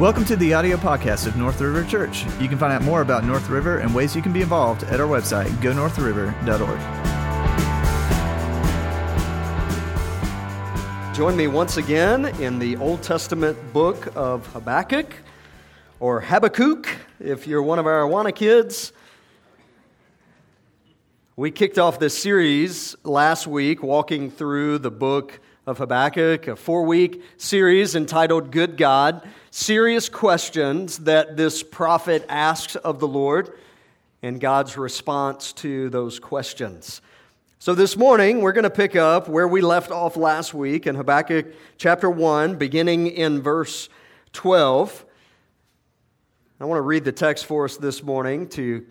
Welcome to the audio podcast of North River Church. You can find out more about North River and ways you can be involved at our website, gonorthriver.org. Join me once again in the Old Testament book of Habakkuk, or Habakkuk, if you're one of our Awana kids. We kicked off this series last week, walking through the book of Habakkuk, a four week series entitled Good God. Serious questions that this prophet asks of the Lord and God's response to those questions. So, this morning, we're going to pick up where we left off last week in Habakkuk chapter 1, beginning in verse 12. I want to read the text for us this morning to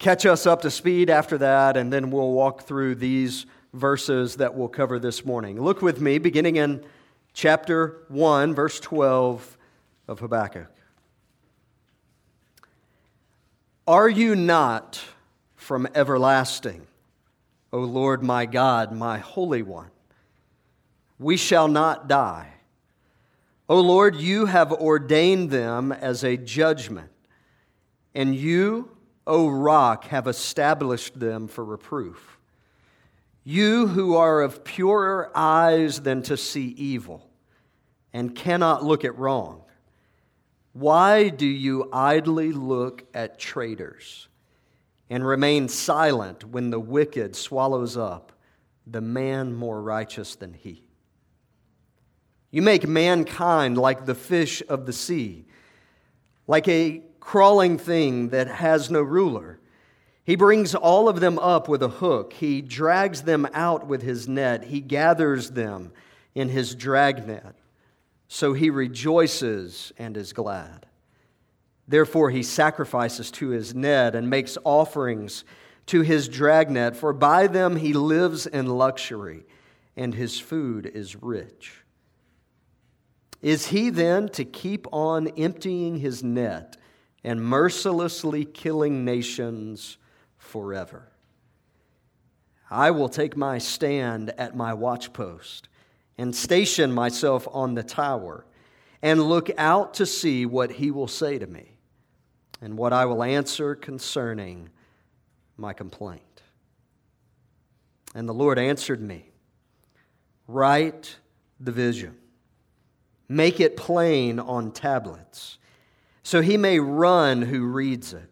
catch us up to speed after that, and then we'll walk through these verses that we'll cover this morning. Look with me, beginning in chapter 1, verse 12 of Habakkuk. Are you not from everlasting, O Lord my God, my Holy One? We shall not die. O Lord, you have ordained them as a judgment, and you, O rock, have established them for reproof. You who are of purer eyes than to see evil and cannot look at wrong, why do you idly look at traitors and remain silent when the wicked swallows up the man more righteous than he? You make mankind like the fish of the sea, like a crawling thing that has no ruler. He brings all of them up with a hook. He drags them out with his net. He gathers them in his dragnet. So he rejoices and is glad. Therefore, he sacrifices to his net and makes offerings to his dragnet, for by them he lives in luxury, and his food is rich. Is he then to keep on emptying his net and mercilessly killing nations? Forever. I will take my stand at my watchpost and station myself on the tower and look out to see what he will say to me and what I will answer concerning my complaint. And the Lord answered me Write the vision, make it plain on tablets, so he may run who reads it.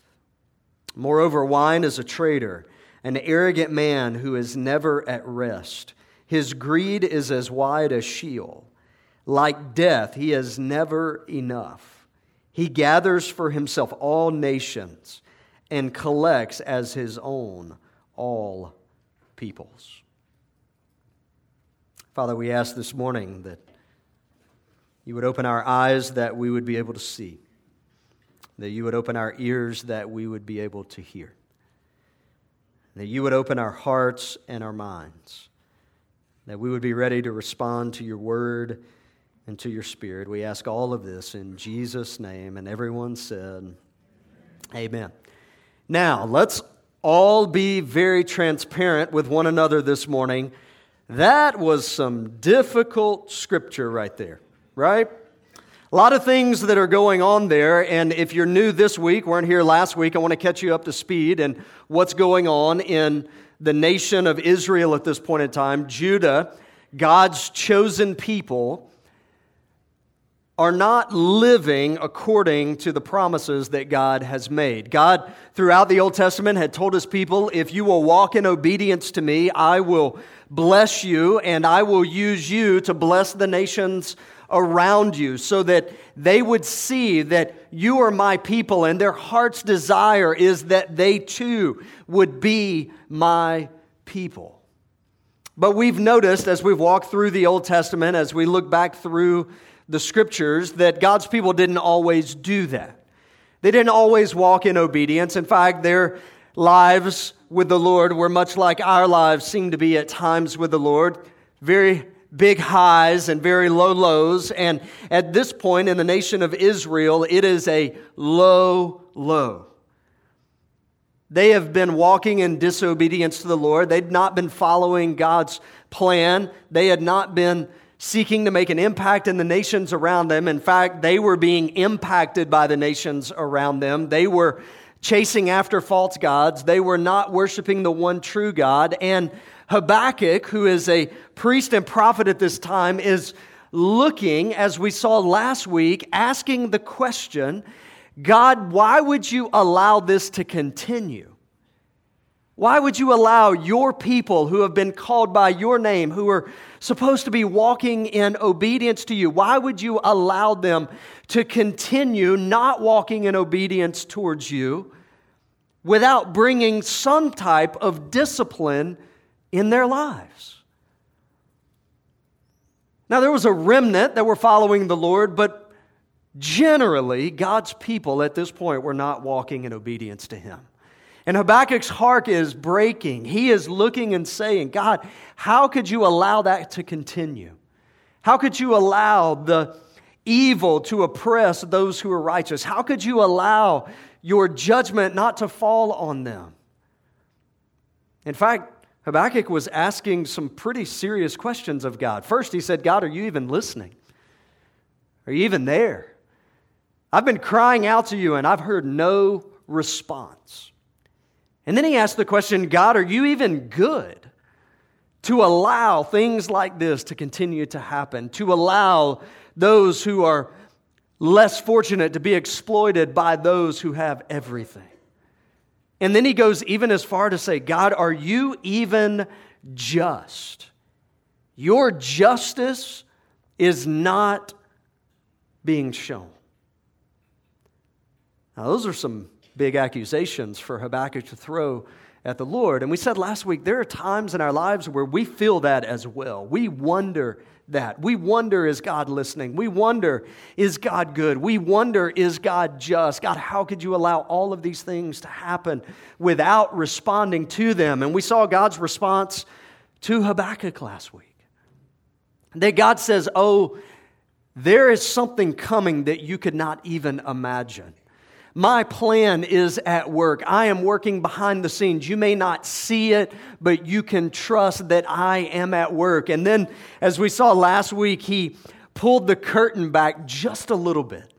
Moreover, wine is a traitor, an arrogant man who is never at rest. His greed is as wide as Sheol. Like death, he is never enough. He gathers for himself all nations and collects as his own all peoples. Father, we ask this morning that you would open our eyes that we would be able to see that you would open our ears that we would be able to hear, that you would open our hearts and our minds, that we would be ready to respond to your word and to your spirit. We ask all of this in Jesus' name. And everyone said, Amen. Now, let's all be very transparent with one another this morning. That was some difficult scripture right there, right? A lot of things that are going on there, and if you're new this week, weren't here last week, I want to catch you up to speed and what's going on in the nation of Israel at this point in time. Judah, God's chosen people, are not living according to the promises that God has made. God, throughout the Old Testament, had told his people, if you will walk in obedience to me, I will bless you and I will use you to bless the nations around you so that they would see that you are my people and their heart's desire is that they too would be my people. But we've noticed as we've walked through the Old Testament, as we look back through the scriptures, that God's people didn't always do that. They didn't always walk in obedience. In fact, their lives with the Lord were much like our lives seem to be at times with the Lord. Very big highs and very low lows. And at this point in the nation of Israel, it is a low low. They have been walking in disobedience to the Lord. They'd not been following God's plan. They had not been seeking to make an impact in the nations around them. In fact, they were being impacted by the nations around them. They were chasing after false gods. They were not worshiping the one true God. And Habakkuk, who is a priest and prophet at this time, is looking, as we saw last week, asking the question God, why would you allow this to continue? Why would you allow your people who have been called by your name, who are supposed to be walking in obedience to you, why would you allow them to continue not walking in obedience towards you without bringing some type of discipline in their lives? Now, there was a remnant that were following the Lord, but Generally, God's people at this point were not walking in obedience to Him. And Habakkuk's heart is breaking. He is looking and saying, God, how could you allow that to continue? How could you allow the evil to oppress those who are righteous? How could you allow your judgment not to fall on them? In fact, Habakkuk was asking some pretty serious questions of God. First, he said, God, are you even listening? Are you even there? I've been crying out to you and I've heard no response. And then he asked the question God, are you even good to allow things like this to continue to happen, to allow those who are less fortunate to be exploited by those who have everything? And then he goes even as far to say, God, are you even just? Your justice is not being shown. Now, those are some big accusations for Habakkuk to throw at the Lord. And we said last week, there are times in our lives where we feel that as well. We wonder that. We wonder, is God listening? We wonder, is God good? We wonder, is God just? God, how could you allow all of these things to happen without responding to them? And we saw God's response to Habakkuk last week. That God says, Oh, there is something coming that you could not even imagine. My plan is at work. I am working behind the scenes. You may not see it, but you can trust that I am at work. And then, as we saw last week, he pulled the curtain back just a little bit.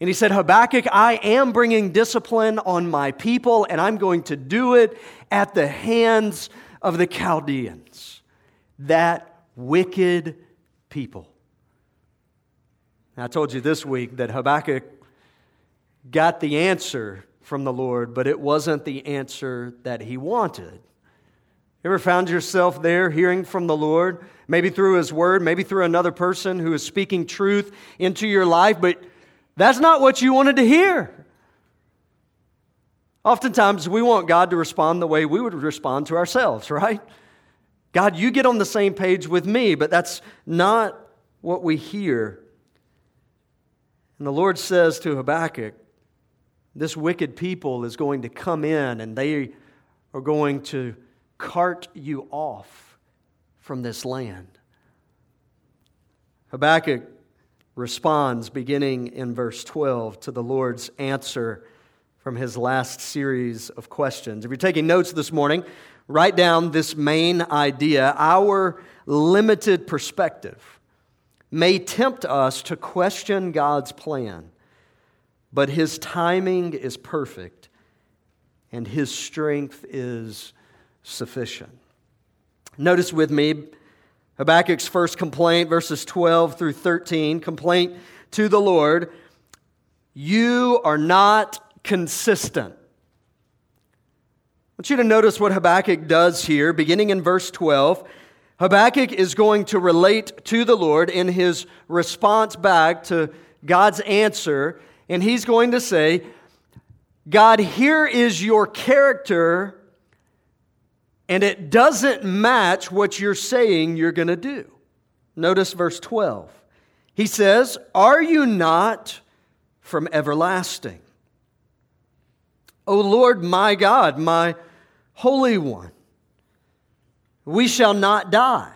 And he said, Habakkuk, I am bringing discipline on my people, and I'm going to do it at the hands of the Chaldeans, that wicked people. I told you this week that Habakkuk got the answer from the Lord, but it wasn't the answer that he wanted. Ever found yourself there hearing from the Lord, maybe through his word, maybe through another person who is speaking truth into your life, but that's not what you wanted to hear? Oftentimes, we want God to respond the way we would respond to ourselves, right? God, you get on the same page with me, but that's not what we hear. And the Lord says to Habakkuk, this wicked people is going to come in and they are going to cart you off from this land. Habakkuk responds, beginning in verse 12, to the Lord's answer from his last series of questions. If you're taking notes this morning, write down this main idea. Our limited perspective may tempt us to question God's plan but his timing is perfect and his strength is sufficient. Notice with me Habakkuk's first complaint, verses 12 through 13, complaint to the Lord You are not consistent. I want you to notice what Habakkuk does here, beginning in verse 12. Habakkuk is going to relate to the Lord in his response back to God's answer and he's going to say, God, here is your character, and it doesn't match what you're saying you're going to do. Notice verse 12. He says, Are you not from everlasting? O Lord my God, my Holy One, we shall not die.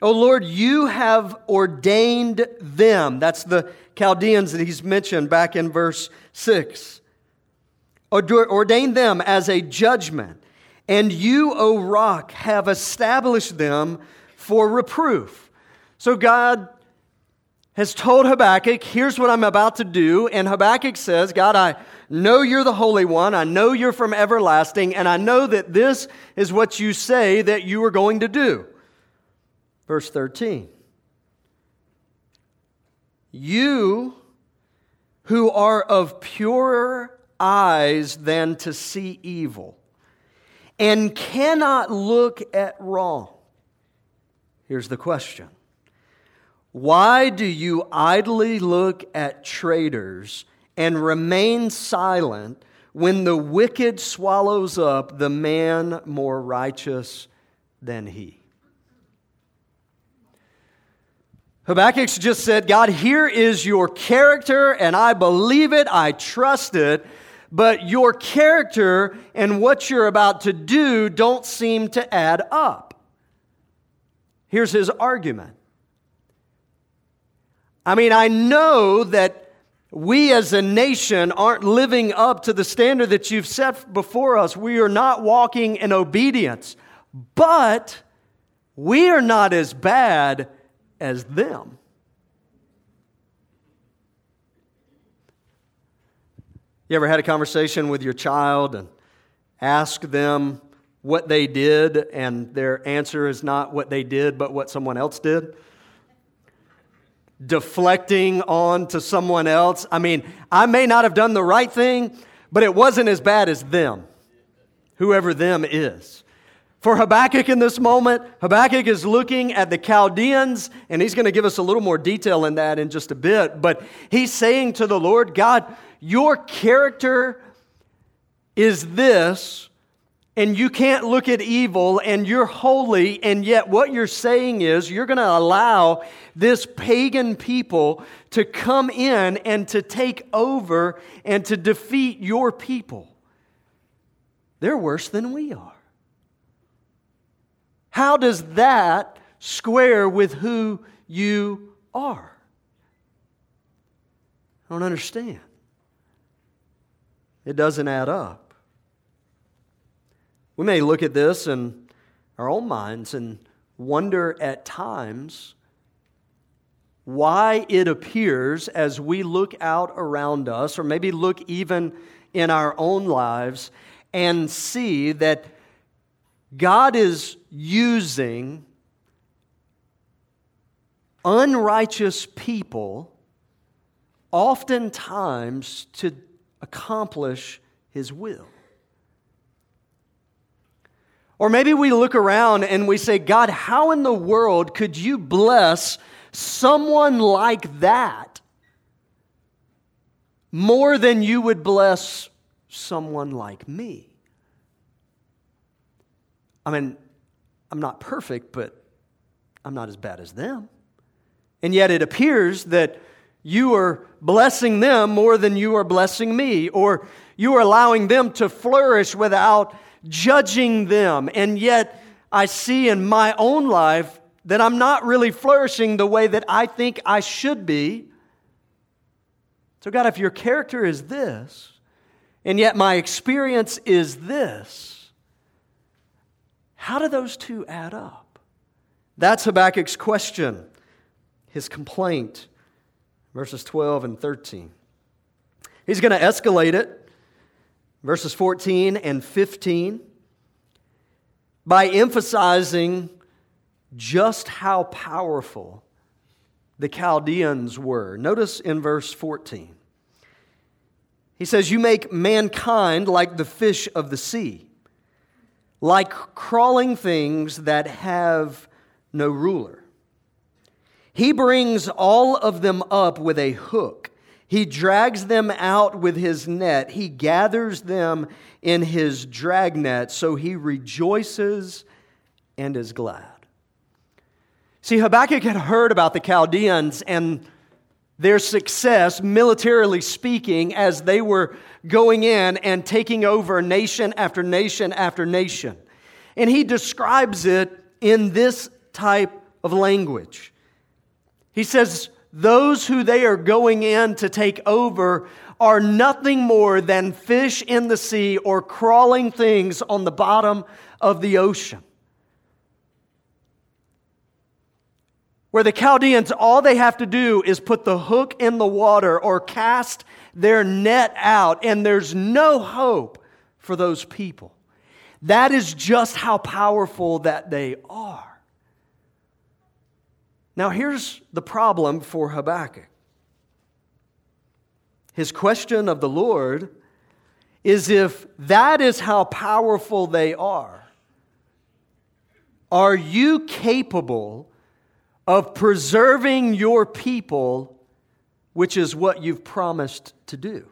O Lord, you have ordained them. That's the Chaldeans that he's mentioned back in verse 6. Ordained them as a judgment. And you, O rock, have established them for reproof. So God has told Habakkuk, here's what I'm about to do. And Habakkuk says, God, I know you're the Holy One. I know you're from everlasting. And I know that this is what you say that you are going to do. Verse 13. You who are of purer eyes than to see evil and cannot look at wrong. Here's the question Why do you idly look at traitors and remain silent when the wicked swallows up the man more righteous than he? Habakkuk's just said, God, here is your character, and I believe it, I trust it, but your character and what you're about to do don't seem to add up. Here's his argument. I mean, I know that we as a nation aren't living up to the standard that you've set before us. We are not walking in obedience, but we are not as bad as them. You ever had a conversation with your child and ask them what they did, and their answer is not what they did, but what someone else did? Deflecting on to someone else. I mean, I may not have done the right thing, but it wasn't as bad as them, whoever them is. For Habakkuk in this moment, Habakkuk is looking at the Chaldeans, and he's going to give us a little more detail in that in just a bit. But he's saying to the Lord, God, your character is this, and you can't look at evil, and you're holy, and yet what you're saying is you're going to allow this pagan people to come in and to take over and to defeat your people. They're worse than we are. How does that square with who you are? I don't understand. It doesn't add up. We may look at this in our own minds and wonder at times why it appears as we look out around us, or maybe look even in our own lives, and see that God is using unrighteous people oftentimes to accomplish his will. Or maybe we look around and we say, God, how in the world could you bless someone like that more than you would bless someone like me? I mean, I'm not perfect, but I'm not as bad as them. And yet it appears that you are blessing them more than you are blessing me, or you are allowing them to flourish without judging them. And yet I see in my own life that I'm not really flourishing the way that I think I should be. So, God, if your character is this, and yet my experience is this, how do those two add up? That's Habakkuk's question, his complaint, verses 12 and 13. He's going to escalate it, verses 14 and 15, by emphasizing just how powerful the Chaldeans were. Notice in verse 14. He says, You make mankind like the fish of the sea like crawling things that have no ruler. He brings all of them up with a hook. He drags them out with his net. He gathers them in his dragnet, so he rejoices and is glad. See, Habakkuk had heard about the Chaldeans and their success, militarily speaking, as they were going in and taking over nation after nation after nation. And he describes it in this type of language. He says, Those who they are going in to take over are nothing more than fish in the sea or crawling things on the bottom of the ocean. Where the Chaldeans, all they have to do is put the hook in the water or cast their net out, and there's no hope for those people. That is just how powerful that they are. Now, here's the problem for Habakkuk. His question of the Lord is if that is how powerful they are, are you capable of preserving your people, which is what you've promised to do?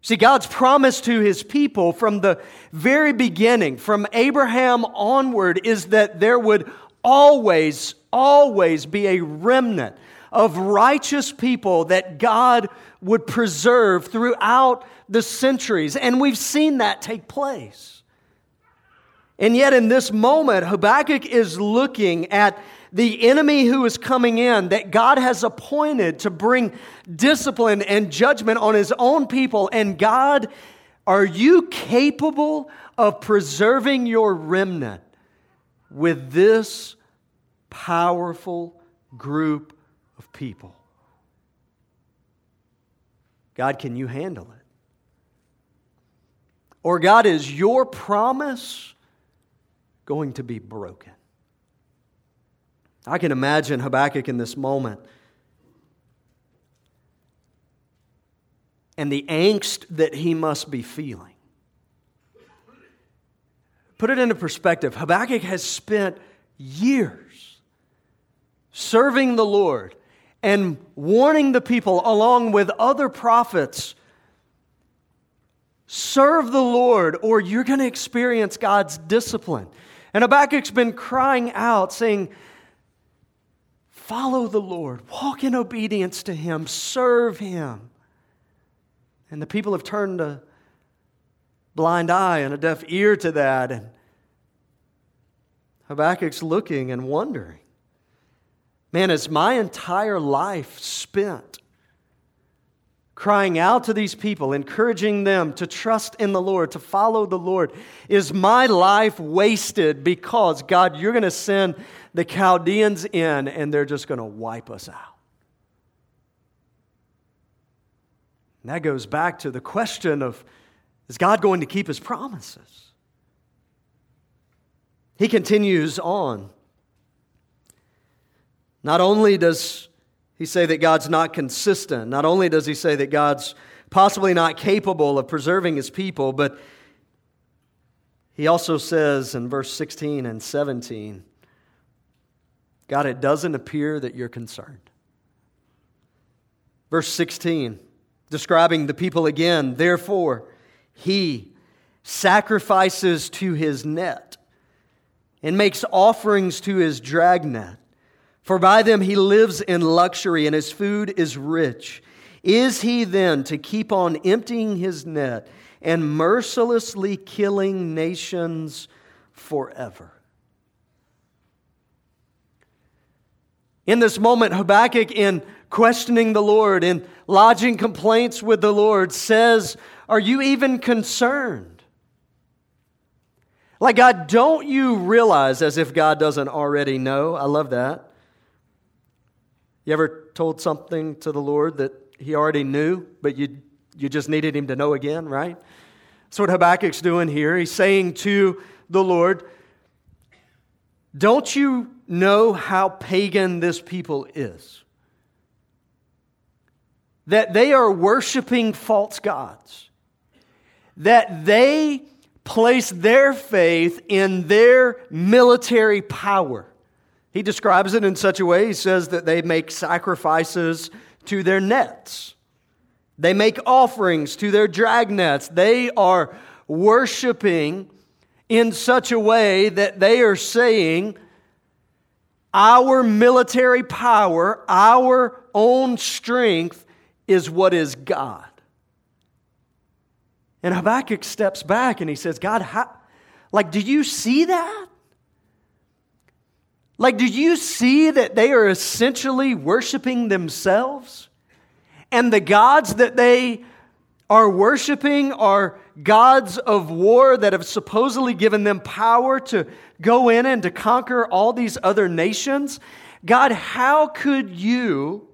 See, God's promise to his people from the very beginning, from Abraham onward, is that there would always, always be a remnant of righteous people that God would preserve throughout the centuries. And we've seen that take place. And yet, in this moment, Habakkuk is looking at the enemy who is coming in that God has appointed to bring discipline and judgment on his own people. And God, are you capable of preserving your remnant with this powerful group of people? God, can you handle it? Or, God, is your promise going to be broken? I can imagine Habakkuk in this moment and the angst that he must be feeling. Put it into perspective Habakkuk has spent years serving the Lord and warning the people along with other prophets serve the Lord or you're going to experience God's discipline. And Habakkuk's been crying out, saying, Follow the Lord, walk in obedience to Him, serve Him. And the people have turned a blind eye and a deaf ear to that. And Habakkuk's looking and wondering man, is my entire life spent crying out to these people, encouraging them to trust in the Lord, to follow the Lord? Is my life wasted because, God, you're going to send the Chaldeans in and they're just going to wipe us out? And that goes back to the question of is God going to keep his promises? He continues on. Not only does he say that God's not consistent. Not only does he say that God's possibly not capable of preserving his people, but he also says in verse 16 and 17 God, it doesn't appear that you're concerned. Verse 16, describing the people again, therefore, he sacrifices to his net and makes offerings to his dragnet. For by them he lives in luxury, and his food is rich. Is he then to keep on emptying his net and mercilessly killing nations forever? In this moment, Habakkuk, in questioning the Lord, in lodging complaints with the Lord, says, Are you even concerned? Like, God, don't you realize as if God doesn't already know? I love that. You ever told something to the Lord that he already knew, but you, you just needed him to know again, right? That's what Habakkuk's doing here. He's saying to the Lord, Don't you know how pagan this people is? That they are worshiping false gods, that they place their faith in their military power he describes it in such a way, he says that they make sacrifices to their nets. They make offerings to their drag nets. They are worshiping in such a way that they are saying, Our military power, our own strength is what is God. And Habakkuk steps back and he says, God, how, like, do you see that? Like, do you see that they are essentially worshiping themselves? And the gods that they are worshiping are gods of war that have supposedly given them power to go in and to conquer all these other nations. God, how could you,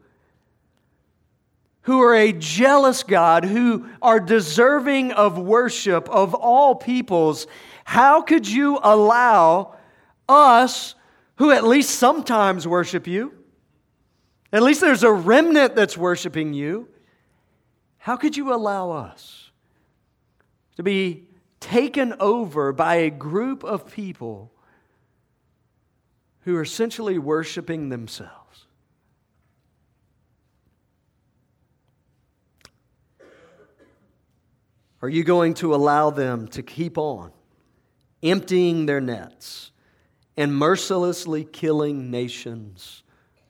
who are a jealous God, who are deserving of worship of all peoples, how could you allow us, who at least sometimes worship you, at least there's a remnant that's worshiping you, how could you allow us to be taken over by a group of people who are essentially worshiping themselves? Are you going to allow them to keep on emptying their nets and mercilessly killing nations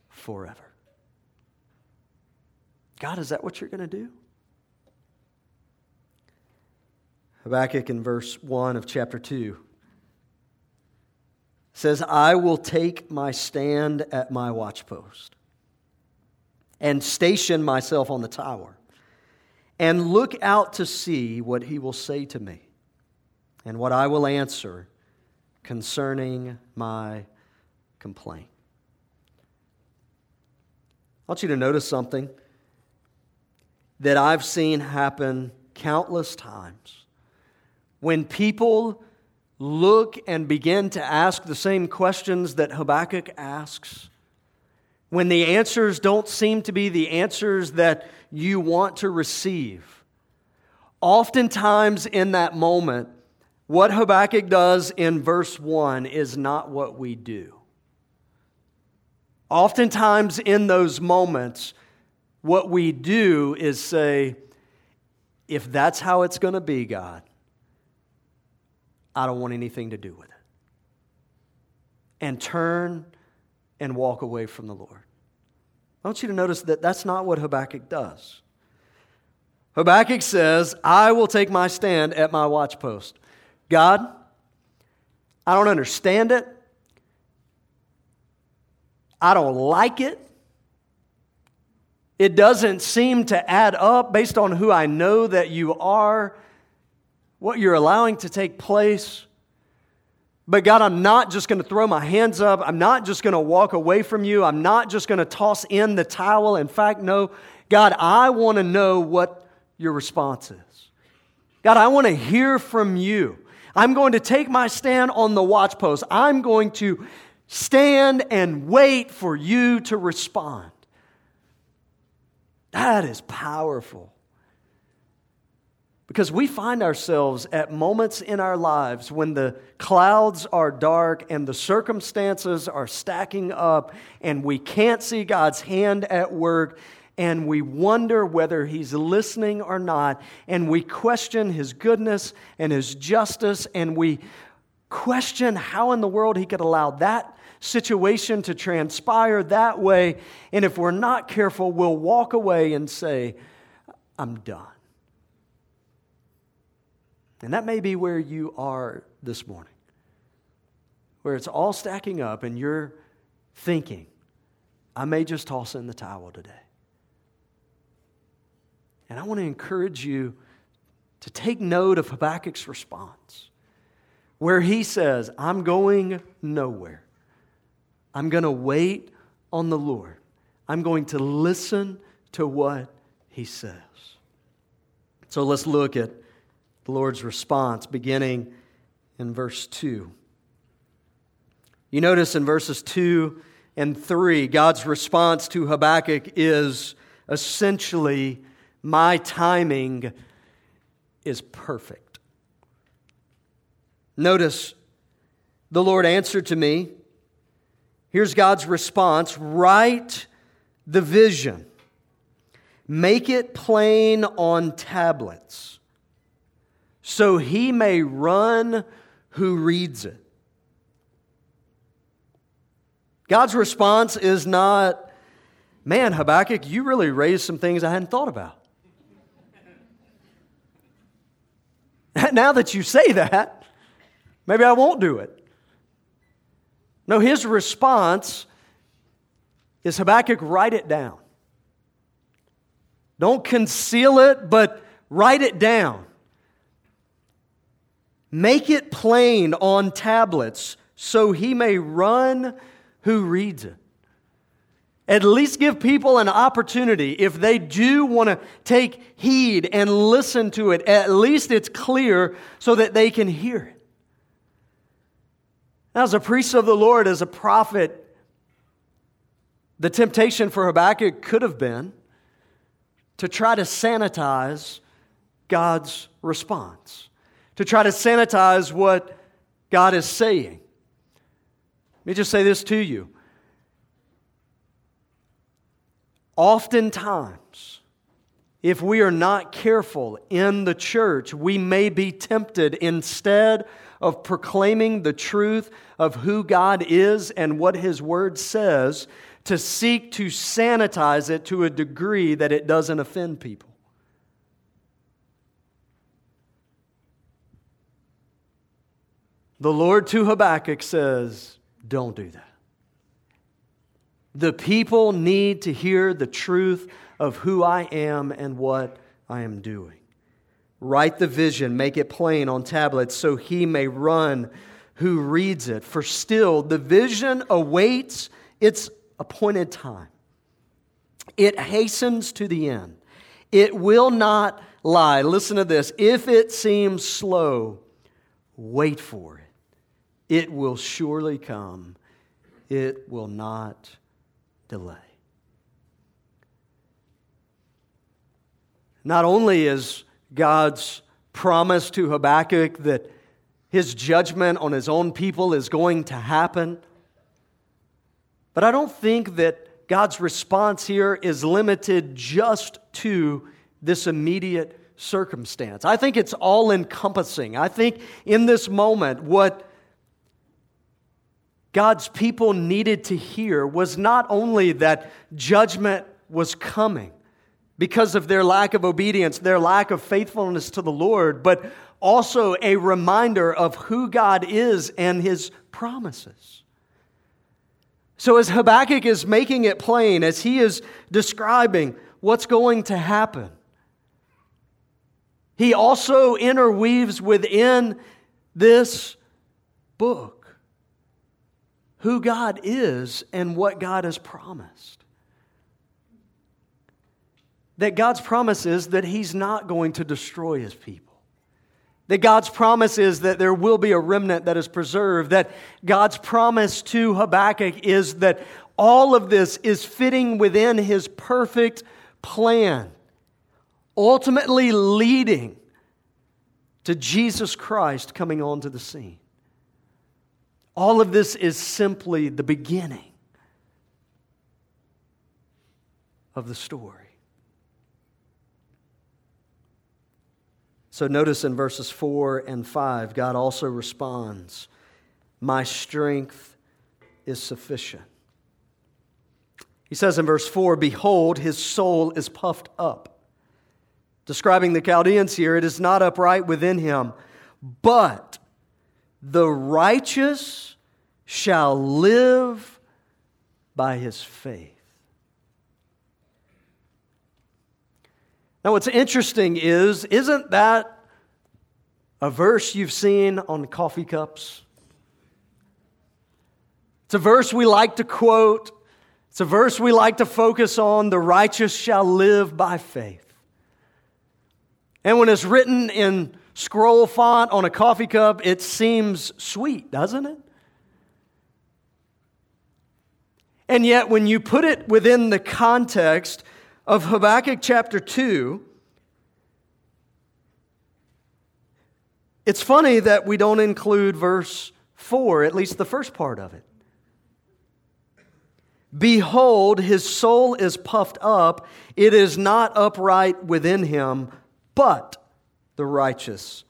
forever? God, is that what you're going to do? Habakkuk in verse 1 of chapter 2 says, I will take my stand at my watchpost and station myself on the tower and look out to see what he will say to me and what I will answer concerning my complaint. I want you to notice something that I've seen happen countless times when people look and begin to ask the same questions that Habakkuk asks, when the answers don't seem to be the answers that you want to receive, oftentimes in that moment, what Habakkuk does in verse 1 is not what we do. Oftentimes in those moments, what we do is say, if that's how it's going to be, God, I don't want anything to do with it. And turn and walk away from the Lord. I want you to notice that that's not what Habakkuk does. Habakkuk says, I will take my stand at my watchpost. God, I don't understand it. I don't like it. It doesn't seem to add up based on who I know that you are what you're allowing to take place. But God, I'm not just going to throw my hands up. I'm not just going to walk away from you. I'm not just going to toss in the towel. In fact, no, God, I want to know what your response is. God, I want to hear from you. I'm going to take my stand on the watchpost. I'm going to stand and wait for you to respond. That is powerful. Because we find ourselves at moments in our lives when the clouds are dark and the circumstances are stacking up and we can't see God's hand at work and we wonder whether He's listening or not and we question His goodness and His justice and we question how in the world He could allow that situation to transpire that way. And if we're not careful, we'll walk away and say, I'm done. And that may be where you are this morning, where it's all stacking up and you're thinking, I may just toss in the towel today. And I want to encourage you to take note of Habakkuk's response, where he says, I'm going nowhere. I'm going to wait on the Lord. I'm going to listen to what he says. So let's look at the Lord's response, beginning in verse 2. You notice in verses 2 and 3, God's response to Habakkuk is essentially, My timing is perfect. Notice, the Lord answered to me. Here's God's response write the vision, make it plain on tablets so he may run who reads it. God's response is not, man, Habakkuk, you really raised some things I hadn't thought about. now that you say that, maybe I won't do it. No, his response is Habakkuk, write it down. Don't conceal it, but write it down. Make it plain on tablets so he may run who reads it. At least give people an opportunity. If they do want to take heed and listen to it, at least it's clear so that they can hear it. As a priest of the Lord, as a prophet, the temptation for Habakkuk could have been to try to sanitize God's response, to try to sanitize what God is saying. Let me just say this to you. Oftentimes, if we are not careful in the church, we may be tempted instead of proclaiming the truth of who God is and what His Word says to seek to sanitize it to a degree that it doesn't offend people. The Lord to Habakkuk says, Don't do that. The people need to hear the truth of who I am and what I am doing. Write the vision, make it plain on tablets so he may run who reads it. For still, the vision awaits its appointed time. It hastens to the end. It will not lie. Listen to this. If it seems slow, wait for it. It will surely come. It will not delay. Not only is God's promise to Habakkuk that his judgment on his own people is going to happen, but I don't think that God's response here is limited just to this immediate circumstance. I think it's all encompassing. I think in this moment, what God's people needed to hear was not only that judgment was coming because of their lack of obedience, their lack of faithfulness to the Lord, but also a reminder of who God is and his promises. So, as Habakkuk is making it plain, as he is describing what's going to happen, he also interweaves within this book who God is and what God has promised. That God's promise is that He's not going to destroy His people. That God's promise is that there will be a remnant that is preserved. That God's promise to Habakkuk is that all of this is fitting within His perfect plan, ultimately leading to Jesus Christ coming onto the scene. All of this is simply the beginning of the story. So notice in verses 4 and 5, God also responds, My strength is sufficient. He says in verse 4, Behold, his soul is puffed up. Describing the Chaldeans here, it is not upright within him, but the righteous shall live by his faith. Now, what's interesting is, isn't that a verse you've seen on coffee cups? It's a verse we like to quote. It's a verse we like to focus on. The righteous shall live by faith. And when it's written in scroll font on a coffee cup, it seems sweet, doesn't it? And yet, when you put it within the context of Habakkuk chapter 2, it's funny that we don't include verse 4, at least the first part of it. Behold, his soul is puffed up, it is not upright within him, but the righteous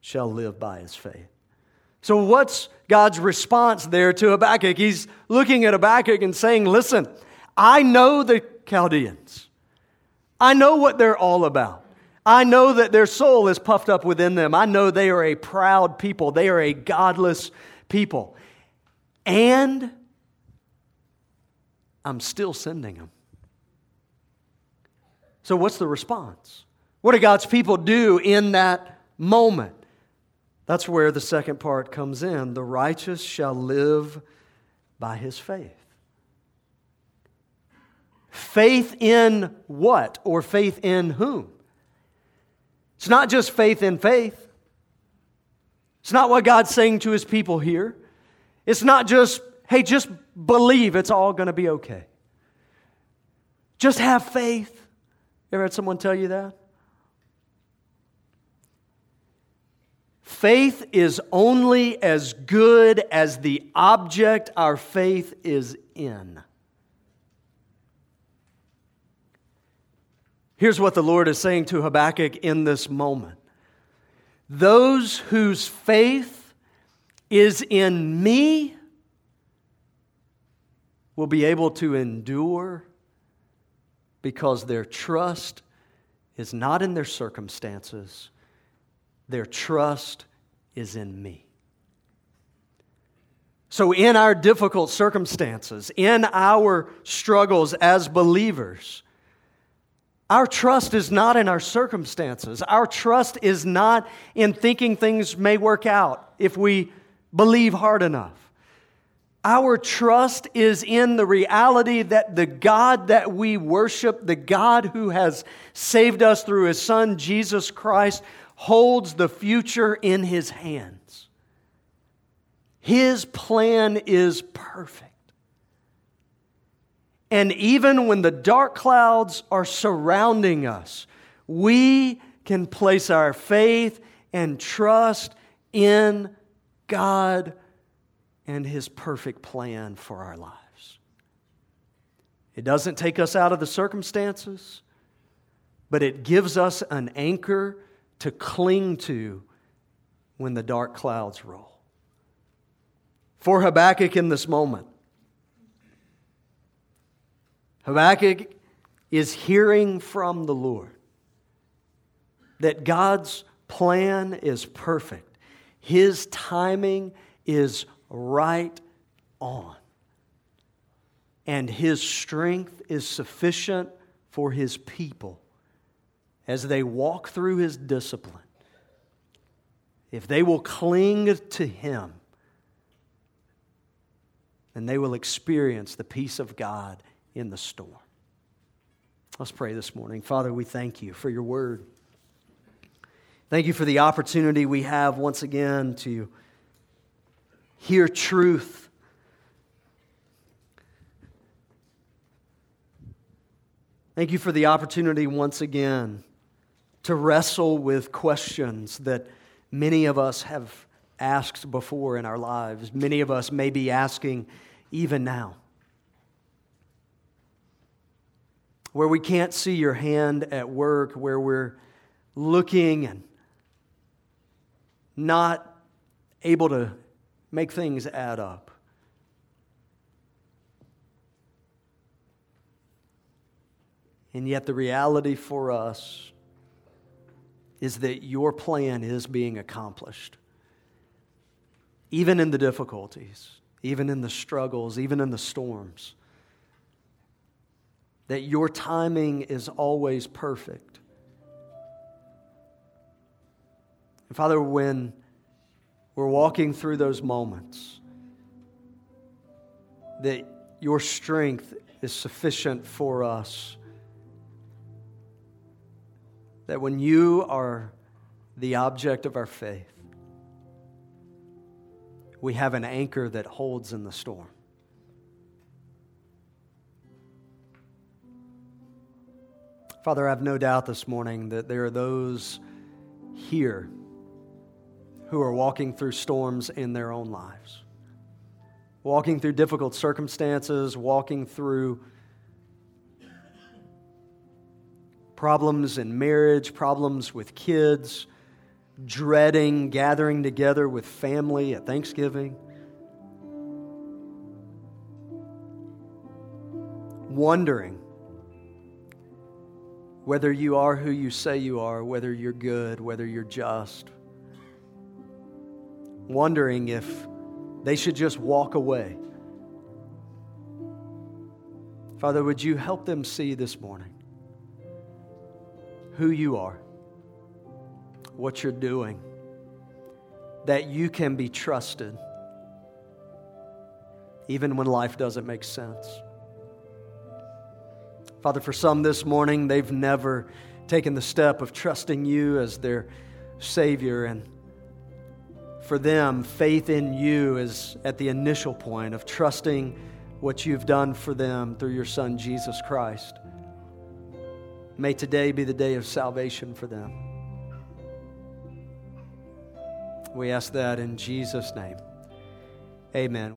shall live by his faith. So, what's God's response there to Habakkuk? He's looking at Habakkuk and saying, Listen, I know the Chaldeans, I know what they're all about. I know that their soul is puffed up within them. I know they are a proud people. They are a godless people. And I'm still sending them. So, what's the response? What do God's people do in that moment? That's where the second part comes in. The righteous shall live by his faith. Faith in what? Or faith in whom? It's not just faith in faith. It's not what God's saying to his people here. It's not just, hey, just believe it's all going to be okay. Just have faith. You Ever had someone tell you that? Faith is only as good as the object our faith is in. Here's what the Lord is saying to Habakkuk in this moment Those whose faith is in me will be able to endure because their trust is not in their circumstances, their trust is in me. So, in our difficult circumstances, in our struggles as believers, our trust is not in our circumstances. Our trust is not in thinking things may work out if we believe hard enough. Our trust is in the reality that the God that we worship, the God who has saved us through his Son, Jesus Christ, holds the future in his hands. His plan is perfect. And even when the dark clouds are surrounding us, we can place our faith and trust in God and His perfect plan for our lives. It doesn't take us out of the circumstances, but it gives us an anchor to cling to when the dark clouds roll. For Habakkuk in this moment, Habakkuk is hearing from the Lord that God's plan is perfect, His timing is right on. And his strength is sufficient for his people as they walk through his discipline. If they will cling to him, then they will experience the peace of God in the storm. Let's pray this morning. Father, we thank you for your word. Thank you for the opportunity we have once again to hear truth. Thank you for the opportunity once again to wrestle with questions that many of us have asked before in our lives. Many of us may be asking even now. Where we can't see your hand at work, where we're looking and not able to make things add up. And yet, the reality for us is that your plan is being accomplished. Even in the difficulties, even in the struggles, even in the storms. That your timing is always perfect. And Father, when we're walking through those moments, that your strength is sufficient for us. That when you are the object of our faith, we have an anchor that holds in the storm. Father, I have no doubt this morning that there are those here who are walking through storms in their own lives, walking through difficult circumstances, walking through problems in marriage, problems with kids, dreading gathering together with family at Thanksgiving. Wondering whether you are who you say you are, whether you're good, whether you're just, wondering if they should just walk away. Father, would you help them see this morning who you are, what you're doing, that you can be trusted even when life doesn't make sense. Father, for some this morning, they've never taken the step of trusting you as their Savior. And for them, faith in you is at the initial point of trusting what you've done for them through your Son, Jesus Christ. May today be the day of salvation for them. We ask that in Jesus' name. Amen.